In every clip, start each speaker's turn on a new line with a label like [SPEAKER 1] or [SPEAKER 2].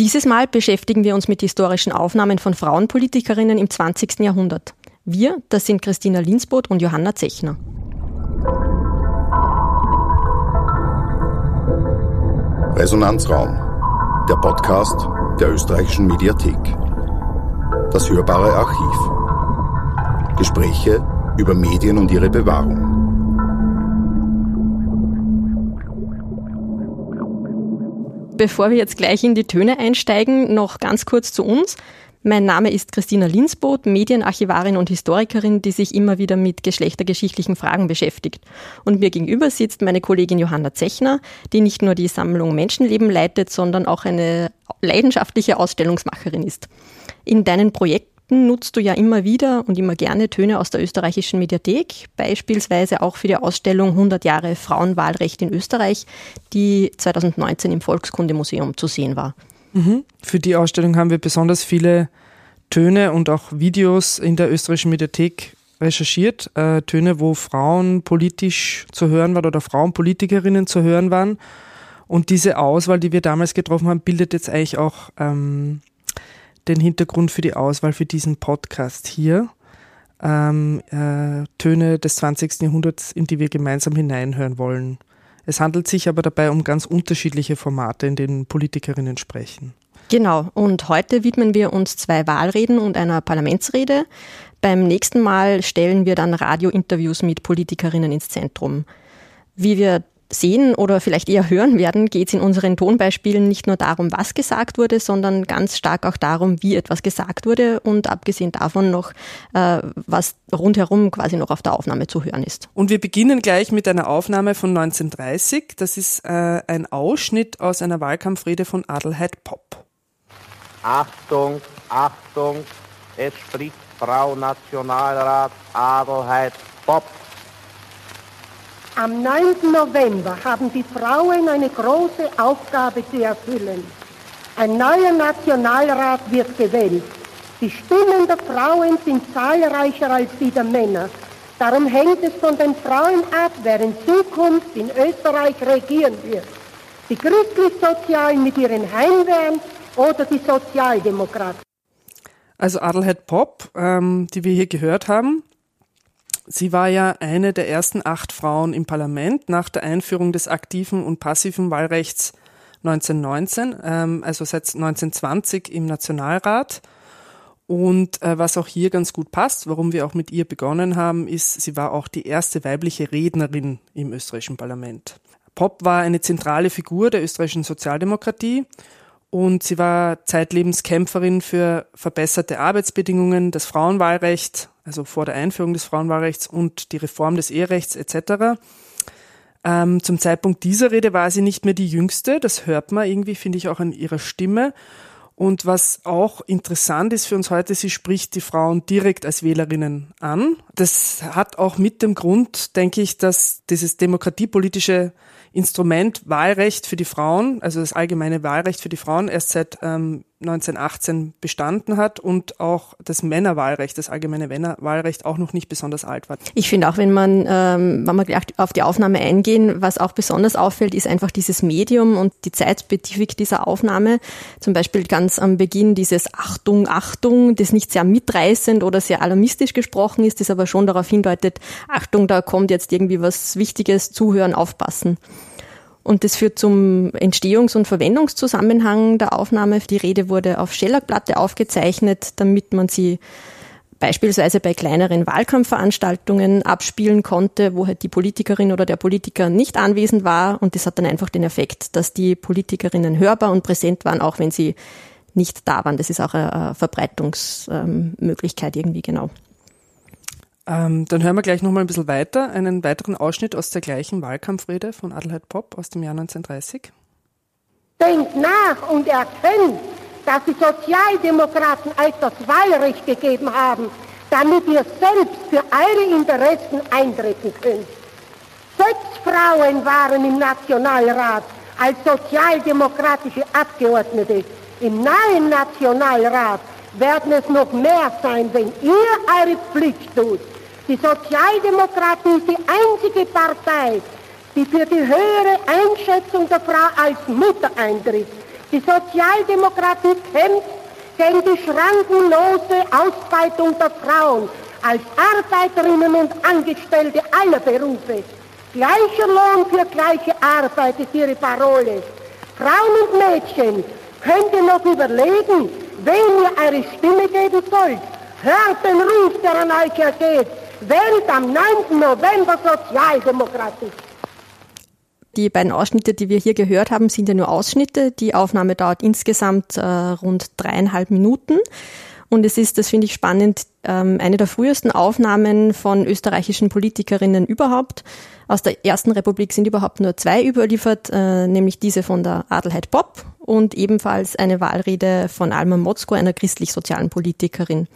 [SPEAKER 1] Dieses Mal beschäftigen wir uns mit historischen Aufnahmen von Frauenpolitikerinnen im 20. Jahrhundert. Wir, das sind Christina Linsboth und Johanna Zechner.
[SPEAKER 2] Resonanzraum, der Podcast der österreichischen Mediathek. Das hörbare Archiv. Gespräche über Medien und ihre Bewahrung.
[SPEAKER 1] Bevor wir jetzt gleich in die Töne einsteigen, noch ganz kurz zu uns. Mein Name ist Christina Linsboth, Medienarchivarin und Historikerin, die sich immer wieder mit geschlechtergeschichtlichen Fragen beschäftigt. Und mir gegenüber sitzt meine Kollegin Johanna Zechner, die nicht nur die Sammlung Menschenleben leitet, sondern auch eine leidenschaftliche Ausstellungsmacherin ist. In deinen Projekten nutzt du ja immer wieder und immer gerne Töne aus der österreichischen Mediathek, beispielsweise auch für die Ausstellung 100 Jahre Frauenwahlrecht in Österreich, die 2019 im Volkskundemuseum zu sehen war.
[SPEAKER 3] Mhm. Für die Ausstellung haben wir besonders viele Töne und auch Videos in der österreichischen Mediathek recherchiert. Äh, Töne, wo Frauen politisch zu hören waren oder Frauenpolitikerinnen zu hören waren. Und diese Auswahl, die wir damals getroffen haben, bildet jetzt eigentlich auch ähm, den Hintergrund für die Auswahl für diesen Podcast hier. Ähm, äh, Töne des 20. Jahrhunderts, in die wir gemeinsam hineinhören wollen. Es handelt sich aber dabei um ganz unterschiedliche Formate, in denen Politikerinnen sprechen.
[SPEAKER 1] Genau, und heute widmen wir uns zwei Wahlreden und einer Parlamentsrede. Beim nächsten Mal stellen wir dann Radiointerviews mit Politikerinnen ins Zentrum. Wie wir sehen oder vielleicht eher hören werden, geht es in unseren Tonbeispielen nicht nur darum, was gesagt wurde, sondern ganz stark auch darum, wie etwas gesagt wurde und abgesehen davon noch, äh, was rundherum quasi noch auf der Aufnahme zu hören ist.
[SPEAKER 3] Und wir beginnen gleich mit einer Aufnahme von 1930. Das ist äh, ein Ausschnitt aus einer Wahlkampfrede von Adelheid Popp.
[SPEAKER 4] Achtung, Achtung, es spricht Frau Nationalrat Adelheid Popp.
[SPEAKER 5] Am 9. November haben die Frauen eine große Aufgabe zu erfüllen. Ein neuer Nationalrat wird gewählt. Die Stimmen der Frauen sind zahlreicher als die der Männer. Darum hängt es von den Frauen ab, wer in Zukunft in Österreich regieren wird. Die christlich-sozialen mit ihren Heimwehren oder die Sozialdemokraten.
[SPEAKER 3] Also Adelheid Popp, ähm, die wir hier gehört haben, Sie war ja eine der ersten acht Frauen im Parlament nach der Einführung des aktiven und passiven Wahlrechts 1919, ähm, also seit 1920 im Nationalrat. Und äh, was auch hier ganz gut passt, warum wir auch mit ihr begonnen haben, ist, sie war auch die erste weibliche Rednerin im österreichischen Parlament. Popp war eine zentrale Figur der österreichischen Sozialdemokratie und sie war zeitlebens Kämpferin für verbesserte Arbeitsbedingungen, das Frauenwahlrecht also vor der Einführung des Frauenwahlrechts und die Reform des Eherechts etc. Ähm, zum Zeitpunkt dieser Rede war sie nicht mehr die jüngste, das hört man irgendwie, finde ich, auch an ihrer Stimme. Und was auch interessant ist für uns heute, sie spricht die Frauen direkt als Wählerinnen an. Das hat auch mit dem Grund, denke ich, dass dieses demokratiepolitische Instrument Wahlrecht für die Frauen, also das allgemeine Wahlrecht für die Frauen, erst seit ähm, 1918 bestanden hat und auch das Männerwahlrecht, das allgemeine Männerwahlrecht auch noch nicht besonders alt war.
[SPEAKER 1] Ich finde auch, wenn man, ähm, wenn wir gleich auf die Aufnahme eingehen, was auch besonders auffällt, ist einfach dieses Medium und die Zeitspezifik dieser Aufnahme. Zum Beispiel ganz am Beginn dieses Achtung, Achtung, das nicht sehr mitreißend oder sehr alarmistisch gesprochen ist, das aber schon darauf hindeutet, Achtung, da kommt jetzt irgendwie was Wichtiges, zuhören, aufpassen. Und das führt zum Entstehungs- und Verwendungszusammenhang der Aufnahme. Die Rede wurde auf Schellackplatte aufgezeichnet, damit man sie beispielsweise bei kleineren Wahlkampfveranstaltungen abspielen konnte, wo halt die Politikerin oder der Politiker nicht anwesend war. Und das hat dann einfach den Effekt, dass die Politikerinnen hörbar und präsent waren, auch wenn sie nicht da waren. Das ist auch eine Verbreitungsmöglichkeit irgendwie genau.
[SPEAKER 3] Ähm, dann hören wir gleich nochmal ein bisschen weiter, einen weiteren Ausschnitt aus der gleichen Wahlkampfrede von Adelheid Popp aus dem Jahr 1930.
[SPEAKER 5] Denkt nach und erkennt, dass die Sozialdemokraten euch das Wahlrecht gegeben haben, damit ihr selbst für eure Interessen eintreten könnt. Sechs Frauen waren im Nationalrat als sozialdemokratische Abgeordnete. Im neuen Nationalrat werden es noch mehr sein, wenn ihr eure Pflicht tut. Die Sozialdemokraten ist die einzige Partei, die für die höhere Einschätzung der Frau als Mutter eintritt. Die Sozialdemokratie kämpft gegen die schrankenlose Ausbeutung der Frauen als Arbeiterinnen und Angestellte aller Berufe. Gleicher Lohn für gleiche Arbeit ist ihre Parole. Frauen und Mädchen, könnt ihr noch überlegen, wem ihr eure Stimme geben sollt? Hört den Ruf, der an euch ergeht. Wählt am 9. November Sozialdemokratie.
[SPEAKER 1] Die beiden Ausschnitte, die wir hier gehört haben, sind ja nur Ausschnitte. Die Aufnahme dauert insgesamt äh, rund dreieinhalb Minuten. Und es ist, das finde ich spannend, ähm, eine der frühesten Aufnahmen von österreichischen Politikerinnen überhaupt. Aus der Ersten Republik sind überhaupt nur zwei überliefert, äh, nämlich diese von der Adelheid Popp und ebenfalls eine Wahlrede von Alma Motzko, einer christlich-sozialen Politikerin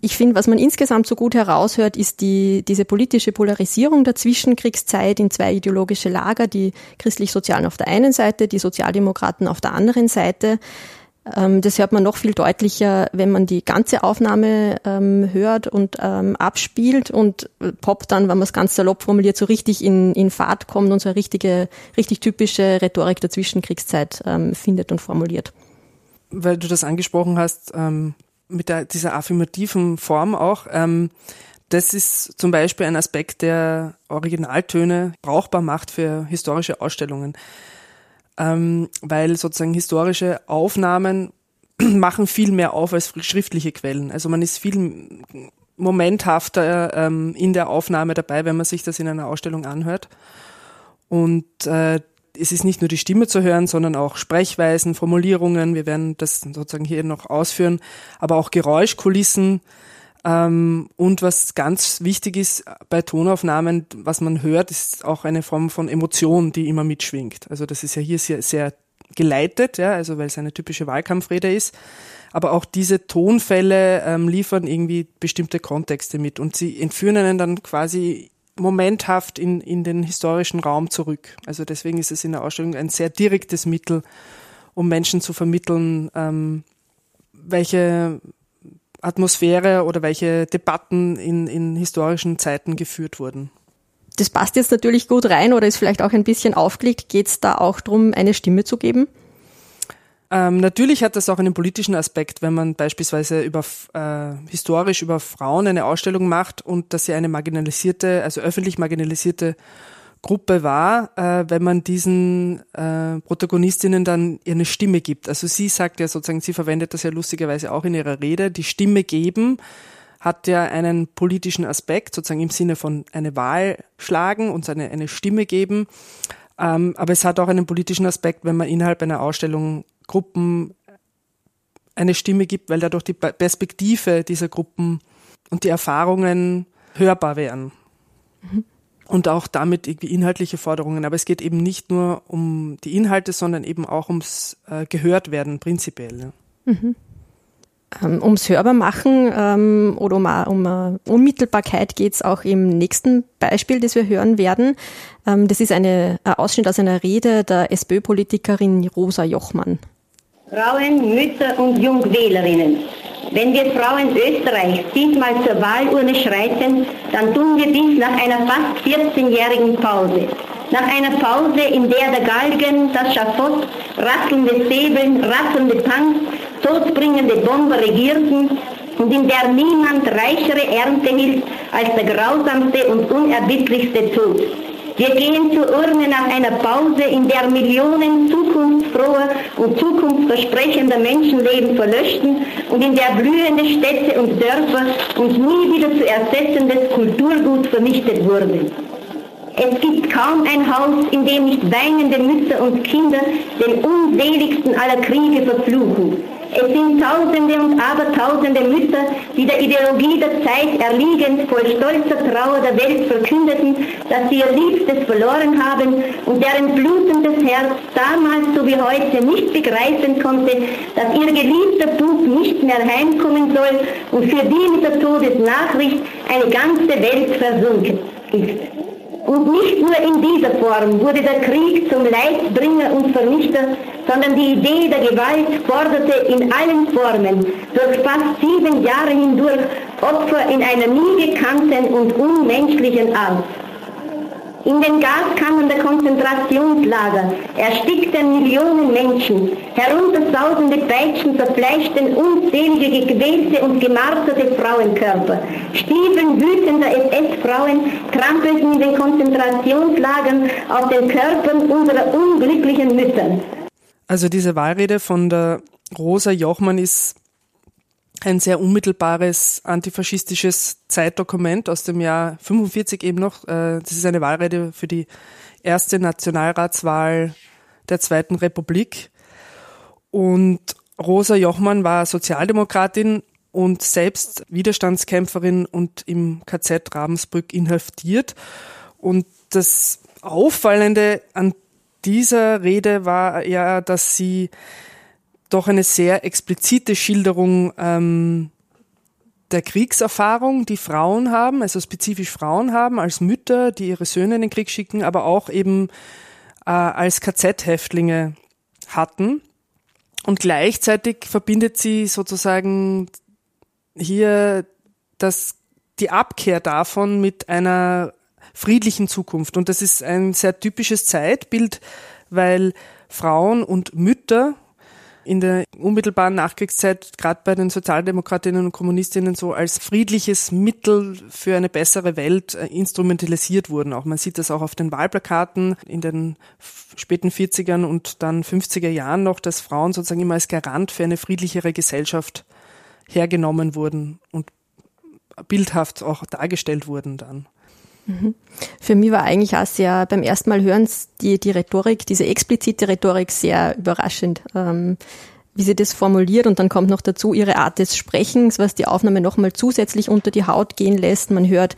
[SPEAKER 1] ich finde, was man insgesamt so gut heraushört, ist die, diese politische Polarisierung der Zwischenkriegszeit in zwei ideologische Lager, die christlich-sozialen auf der einen Seite, die Sozialdemokraten auf der anderen Seite. Ähm, das hört man noch viel deutlicher, wenn man die ganze Aufnahme ähm, hört und ähm, abspielt und Pop dann, wenn man es ganz salopp formuliert, so richtig in, in Fahrt kommt und so eine richtige, richtig typische Rhetorik der Zwischenkriegszeit ähm, findet und formuliert.
[SPEAKER 3] Weil du das angesprochen hast, ähm, mit der, dieser affirmativen Form auch. Ähm, das ist zum Beispiel ein Aspekt, der Originaltöne brauchbar macht für historische Ausstellungen. Ähm, weil sozusagen historische Aufnahmen machen viel mehr auf als schriftliche Quellen. Also man ist viel momenthafter ähm, in der Aufnahme dabei, wenn man sich das in einer Ausstellung anhört. Und äh, es ist nicht nur die Stimme zu hören, sondern auch Sprechweisen, Formulierungen. Wir werden das sozusagen hier noch ausführen, aber auch Geräuschkulissen. Ähm, und was ganz wichtig ist bei Tonaufnahmen, was man hört, ist auch eine Form von Emotion, die immer mitschwingt. Also das ist ja hier sehr, sehr geleitet, ja, also weil es eine typische Wahlkampfrede ist. Aber auch diese Tonfälle ähm, liefern irgendwie bestimmte Kontexte mit und sie entführen einen dann quasi momenthaft in, in den historischen Raum zurück. Also deswegen ist es in der Ausstellung ein sehr direktes Mittel, um Menschen zu vermitteln, ähm, welche Atmosphäre oder welche Debatten in, in historischen Zeiten geführt wurden.
[SPEAKER 1] Das passt jetzt natürlich gut rein oder ist vielleicht auch ein bisschen aufgelegt. Geht es da auch darum, eine Stimme zu geben?
[SPEAKER 3] Ähm, natürlich hat das auch einen politischen Aspekt, wenn man beispielsweise über äh, historisch über Frauen eine Ausstellung macht und dass sie eine marginalisierte, also öffentlich marginalisierte Gruppe war, äh, wenn man diesen äh, Protagonistinnen dann eine Stimme gibt. Also sie sagt ja sozusagen, sie verwendet das ja lustigerweise auch in ihrer Rede, die Stimme geben hat ja einen politischen Aspekt, sozusagen im Sinne von eine Wahl schlagen und eine, eine Stimme geben. Ähm, aber es hat auch einen politischen Aspekt, wenn man innerhalb einer Ausstellung Gruppen eine Stimme gibt, weil dadurch die Perspektive dieser Gruppen und die Erfahrungen hörbar werden. Mhm. Und auch damit irgendwie inhaltliche Forderungen. Aber es geht eben nicht nur um die Inhalte, sondern eben auch ums äh, Gehörtwerden prinzipiell. Mhm.
[SPEAKER 1] Ähm, ums Hörbarmachen ähm, oder um, um uh, Unmittelbarkeit geht es auch im nächsten Beispiel, das wir hören werden. Ähm, das ist eine, ein Ausschnitt aus einer Rede der SPÖ-Politikerin Rosa Jochmann.
[SPEAKER 6] Frauen, Mütter und Jungwählerinnen. Wenn wir Frauen Österreichs diesmal zur Wahlurne schreiten, dann tun wir dies nach einer fast 14-jährigen Pause. Nach einer Pause, in der der Galgen, das Schafott, rasselnde Säbeln, rasselnde Tanks, todbringende Bomber regierten und in der niemand reichere Ernte hielt als der grausamste und unerbittlichste Tod. Wir gehen zur Urne nach einer Pause, in der Millionen zukunftsfroher und zukunftsversprechender Menschenleben verlöschten und in der blühende Städte und Dörfer und nie wieder zu ersetzendes Kulturgut vernichtet wurden. Es gibt kaum ein Haus, in dem nicht weinende Mütter und Kinder den unseligsten aller Kriege verfluchen. Es sind Tausende und Abertausende Mütter, die der Ideologie der Zeit erliegend voll stolzer Trauer der Welt verkündeten, dass sie ihr Liebstes verloren haben und deren blutendes Herz damals so wie heute nicht begreifen konnte, dass ihr geliebter Bub nicht mehr heimkommen soll und für die mit der Todesnachricht eine ganze Welt versunken ist. Und nicht nur in dieser Form wurde der Krieg zum Leidbringer und Vernichter, sondern die Idee der Gewalt forderte in allen Formen durch fast sieben Jahre hindurch Opfer in einer nie gekannten und unmenschlichen Art. In den Gaskammern der Konzentrationslager erstickten Millionen Menschen, heruntersausende Peitschen zerfleischten unzählige gequälte und gemarterte Frauenkörper. Stiefeln wütender SS-Frauen trampelten in den Konzentrationslagern auf den Körpern unserer unglücklichen Mütter.
[SPEAKER 3] Also diese Wahlrede von der Rosa Jochmann ist ein sehr unmittelbares antifaschistisches Zeitdokument aus dem Jahr 45 eben noch. Äh, das ist eine Wahlrede für die erste Nationalratswahl der Zweiten Republik. Und Rosa Jochmann war Sozialdemokratin und selbst Widerstandskämpferin und im KZ Ravensbrück inhaftiert. Und das Auffallende an dieser Rede war ja, dass sie doch eine sehr explizite Schilderung ähm, der Kriegserfahrung, die Frauen haben, also spezifisch Frauen haben, als Mütter, die ihre Söhne in den Krieg schicken, aber auch eben äh, als KZ-Häftlinge hatten. Und gleichzeitig verbindet sie sozusagen hier das, die Abkehr davon mit einer friedlichen Zukunft. Und das ist ein sehr typisches Zeitbild, weil Frauen und Mütter in der unmittelbaren Nachkriegszeit gerade bei den Sozialdemokratinnen und Kommunistinnen so als friedliches Mittel für eine bessere Welt äh, instrumentalisiert wurden. Auch man sieht das auch auf den Wahlplakaten in den späten 40ern und dann 50er Jahren noch, dass Frauen sozusagen immer als Garant für eine friedlichere Gesellschaft hergenommen wurden und bildhaft auch dargestellt wurden dann.
[SPEAKER 1] Mhm. Für mich war eigentlich auch sehr beim ersten Mal hören die, die Rhetorik, diese explizite Rhetorik sehr überraschend, ähm, wie sie das formuliert und dann kommt noch dazu ihre Art des Sprechens, was die Aufnahme nochmal zusätzlich unter die Haut gehen lässt. Man hört,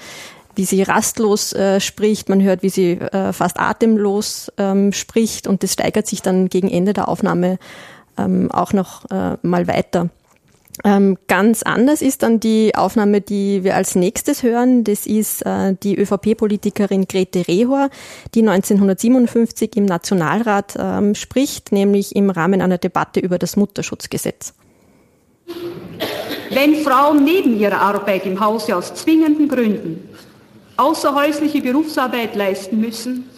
[SPEAKER 1] wie sie rastlos äh, spricht, man hört, wie sie äh, fast atemlos ähm, spricht und das steigert sich dann gegen Ende der Aufnahme ähm, auch noch äh, mal weiter. Ähm, ganz anders ist dann die Aufnahme, die wir als nächstes hören. Das ist äh, die ÖVP-Politikerin Grete Rehor, die 1957 im Nationalrat ähm, spricht, nämlich im Rahmen einer Debatte über das Mutterschutzgesetz.
[SPEAKER 7] Wenn Frauen neben ihrer Arbeit im Hause aus zwingenden Gründen außerhäusliche Berufsarbeit leisten müssen,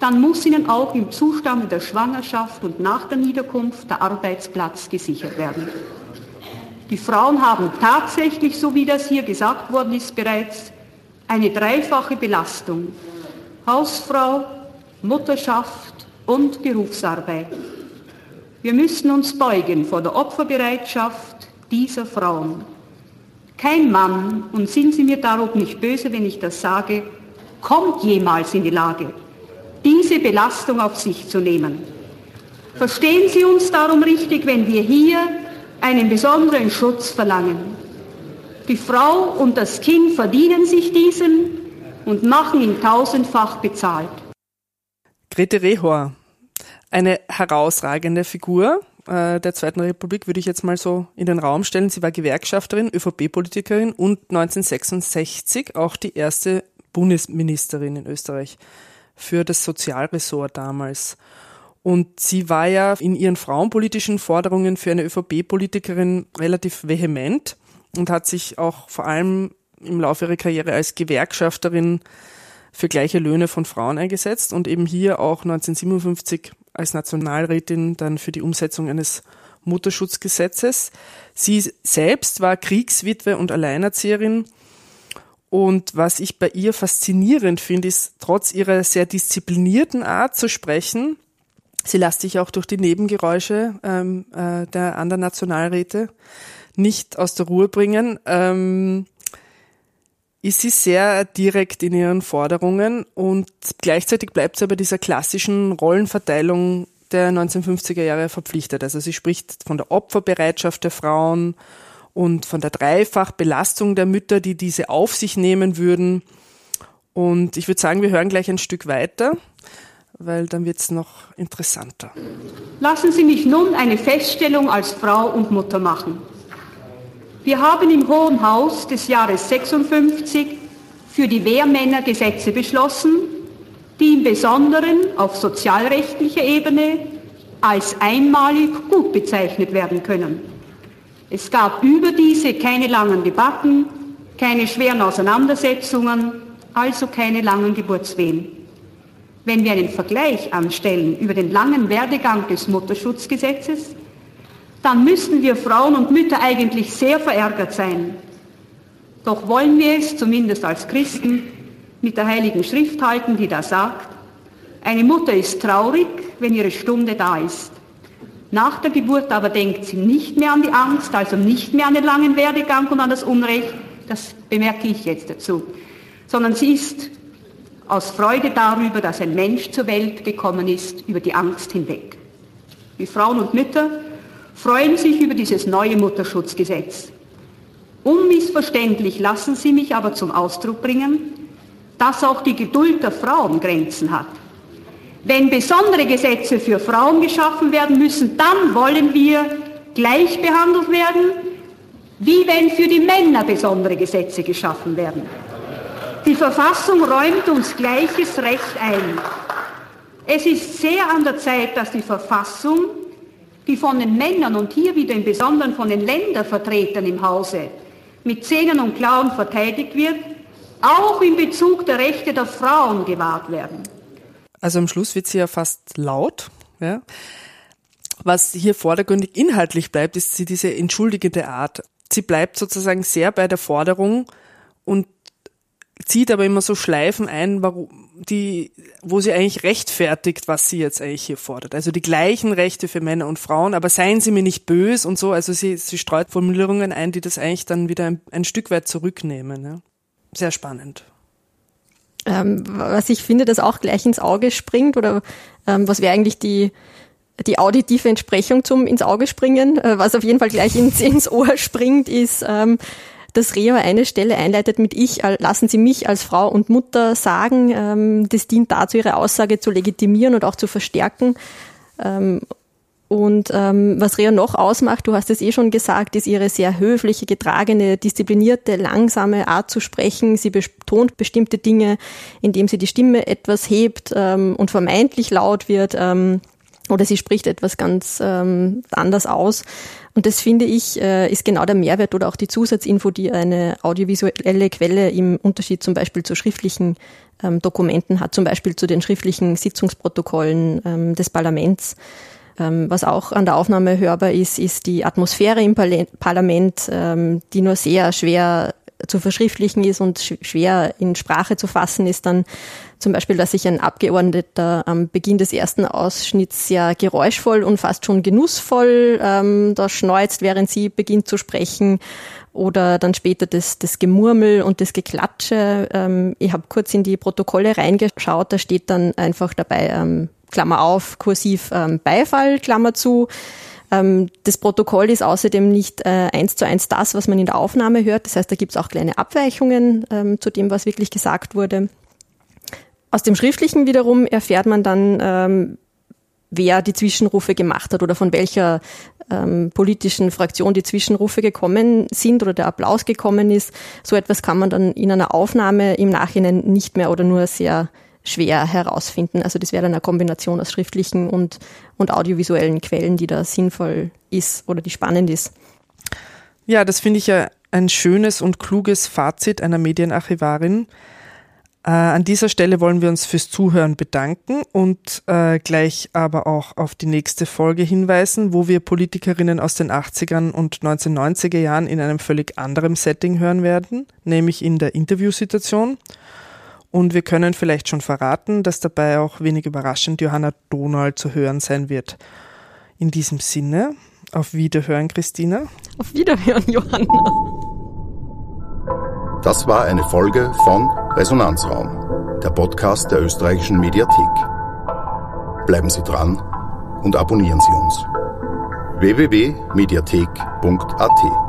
[SPEAKER 7] dann muss ihnen auch im Zustand der Schwangerschaft und nach der Niederkunft der Arbeitsplatz gesichert werden. Die Frauen haben tatsächlich, so wie das hier gesagt worden ist bereits, eine dreifache Belastung. Hausfrau, Mutterschaft und Berufsarbeit. Wir müssen uns beugen vor der Opferbereitschaft dieser Frauen. Kein Mann, und sind Sie mir darum nicht böse, wenn ich das sage, kommt jemals in die Lage, diese Belastung auf sich zu nehmen. Verstehen Sie uns darum richtig, wenn wir hier einen besonderen Schutz verlangen. Die Frau und das Kind verdienen sich diesen und machen ihn tausendfach bezahlt.
[SPEAKER 3] Grete Rehor, eine herausragende Figur äh, der Zweiten Republik, würde ich jetzt mal so in den Raum stellen. Sie war Gewerkschafterin, ÖVP-Politikerin und 1966 auch die erste Bundesministerin in Österreich für das Sozialressort damals. Und sie war ja in ihren frauenpolitischen Forderungen für eine ÖVP-Politikerin relativ vehement und hat sich auch vor allem im Laufe ihrer Karriere als Gewerkschafterin für gleiche Löhne von Frauen eingesetzt und eben hier auch 1957 als Nationalrätin dann für die Umsetzung eines Mutterschutzgesetzes. Sie selbst war Kriegswitwe und Alleinerzieherin. Und was ich bei ihr faszinierend finde, ist, trotz ihrer sehr disziplinierten Art zu sprechen, Sie lässt sich auch durch die Nebengeräusche ähm, äh, der anderen Nationalräte nicht aus der Ruhe bringen. Ähm, ist sie sehr direkt in ihren Forderungen und gleichzeitig bleibt sie aber dieser klassischen Rollenverteilung der 1950er Jahre verpflichtet. Also sie spricht von der Opferbereitschaft der Frauen und von der Dreifachbelastung der Mütter, die diese auf sich nehmen würden. Und ich würde sagen, wir hören gleich ein Stück weiter weil dann wird es noch interessanter.
[SPEAKER 7] Lassen Sie mich nun eine Feststellung als Frau und Mutter machen. Wir haben im Hohen Haus des Jahres 56 für die Wehrmänner Gesetze beschlossen, die im Besonderen auf sozialrechtlicher Ebene als einmalig gut bezeichnet werden können. Es gab über diese keine langen Debatten, keine schweren Auseinandersetzungen, also keine langen Geburtswehen. Wenn wir einen Vergleich anstellen über den langen Werdegang des Mutterschutzgesetzes, dann müssten wir Frauen und Mütter eigentlich sehr verärgert sein. Doch wollen wir es, zumindest als Christen, mit der Heiligen Schrift halten, die da sagt, eine Mutter ist traurig, wenn ihre Stunde da ist. Nach der Geburt aber denkt sie nicht mehr an die Angst, also nicht mehr an den langen Werdegang und an das Unrecht, das bemerke ich jetzt dazu, sondern sie ist aus Freude darüber, dass ein Mensch zur Welt gekommen ist, über die Angst hinweg. Die Frauen und Mütter freuen sich über dieses neue Mutterschutzgesetz. Unmissverständlich lassen sie mich aber zum Ausdruck bringen, dass auch die Geduld der Frauen Grenzen hat. Wenn besondere Gesetze für Frauen geschaffen werden müssen, dann wollen wir gleich behandelt werden, wie wenn für die Männer besondere Gesetze geschaffen werden. Die Verfassung räumt uns gleiches Recht ein. Es ist sehr an der Zeit, dass die Verfassung, die von den Männern und hier wieder im Besonderen von den Ländervertretern im Hause mit Zähnen und Klauen verteidigt wird, auch in Bezug der Rechte der Frauen gewahrt werden.
[SPEAKER 3] Also am Schluss wird sie ja fast laut. Ja. Was hier vordergründig inhaltlich bleibt, ist sie diese entschuldigende Art. Sie bleibt sozusagen sehr bei der Forderung und zieht aber immer so Schleifen ein, die, wo sie eigentlich rechtfertigt, was sie jetzt eigentlich hier fordert. Also die gleichen Rechte für Männer und Frauen, aber seien Sie mir nicht böse und so. Also sie, sie streut Formulierungen ein, die das eigentlich dann wieder ein, ein Stück weit zurücknehmen. Ja. Sehr spannend.
[SPEAKER 1] Ähm, was ich finde, das auch gleich ins Auge springt oder ähm, was wäre eigentlich die die auditive Entsprechung zum ins Auge springen, äh, was auf jeden Fall gleich ins, ins Ohr springt, ist ähm, dass Rea eine Stelle einleitet mit Ich, lassen Sie mich als Frau und Mutter sagen. Ähm, das dient dazu, ihre Aussage zu legitimieren und auch zu verstärken. Ähm, und ähm, was Rea noch ausmacht, du hast es eh schon gesagt, ist ihre sehr höfliche, getragene, disziplinierte, langsame Art zu sprechen. Sie betont bestimmte Dinge, indem sie die Stimme etwas hebt ähm, und vermeintlich laut wird. Ähm, oder sie spricht etwas ganz ähm, anders aus. Und das finde ich, äh, ist genau der Mehrwert oder auch die Zusatzinfo, die eine audiovisuelle Quelle im Unterschied zum Beispiel zu schriftlichen ähm, Dokumenten hat, zum Beispiel zu den schriftlichen Sitzungsprotokollen ähm, des Parlaments. Ähm, was auch an der Aufnahme hörbar ist, ist die Atmosphäre im Parlament, ähm, die nur sehr schwer zu verschriftlichen ist und schwer in Sprache zu fassen ist, dann zum Beispiel, dass sich ein Abgeordneter am Beginn des ersten Ausschnitts sehr geräuschvoll und fast schon genussvoll ähm, da schneuzt, während sie beginnt zu sprechen oder dann später das, das Gemurmel und das Geklatsche. Ähm, ich habe kurz in die Protokolle reingeschaut, da steht dann einfach dabei, ähm, Klammer auf, kursiv ähm, Beifall, Klammer zu. Ähm, das Protokoll ist außerdem nicht äh, eins zu eins das, was man in der Aufnahme hört. Das heißt, da gibt es auch kleine Abweichungen ähm, zu dem, was wirklich gesagt wurde. Aus dem Schriftlichen wiederum erfährt man dann, ähm, wer die Zwischenrufe gemacht hat oder von welcher ähm, politischen Fraktion die Zwischenrufe gekommen sind oder der Applaus gekommen ist. So etwas kann man dann in einer Aufnahme im Nachhinein nicht mehr oder nur sehr schwer herausfinden. Also das wäre dann eine Kombination aus schriftlichen und, und audiovisuellen Quellen, die da sinnvoll ist oder die spannend ist.
[SPEAKER 3] Ja, das finde ich ja ein schönes und kluges Fazit einer Medienarchivarin. Äh, an dieser Stelle wollen wir uns fürs Zuhören bedanken und äh, gleich aber auch auf die nächste Folge hinweisen, wo wir Politikerinnen aus den 80ern und 1990er Jahren in einem völlig anderen Setting hören werden, nämlich in der Interviewsituation. Und wir können vielleicht schon verraten, dass dabei auch wenig überraschend Johanna Donald zu hören sein wird. In diesem Sinne, auf Wiederhören, Christina.
[SPEAKER 1] Auf Wiederhören, Johanna.
[SPEAKER 2] Das war eine Folge von Resonanzraum, der Podcast der österreichischen Mediathek. Bleiben Sie dran und abonnieren Sie uns. www.mediathek.at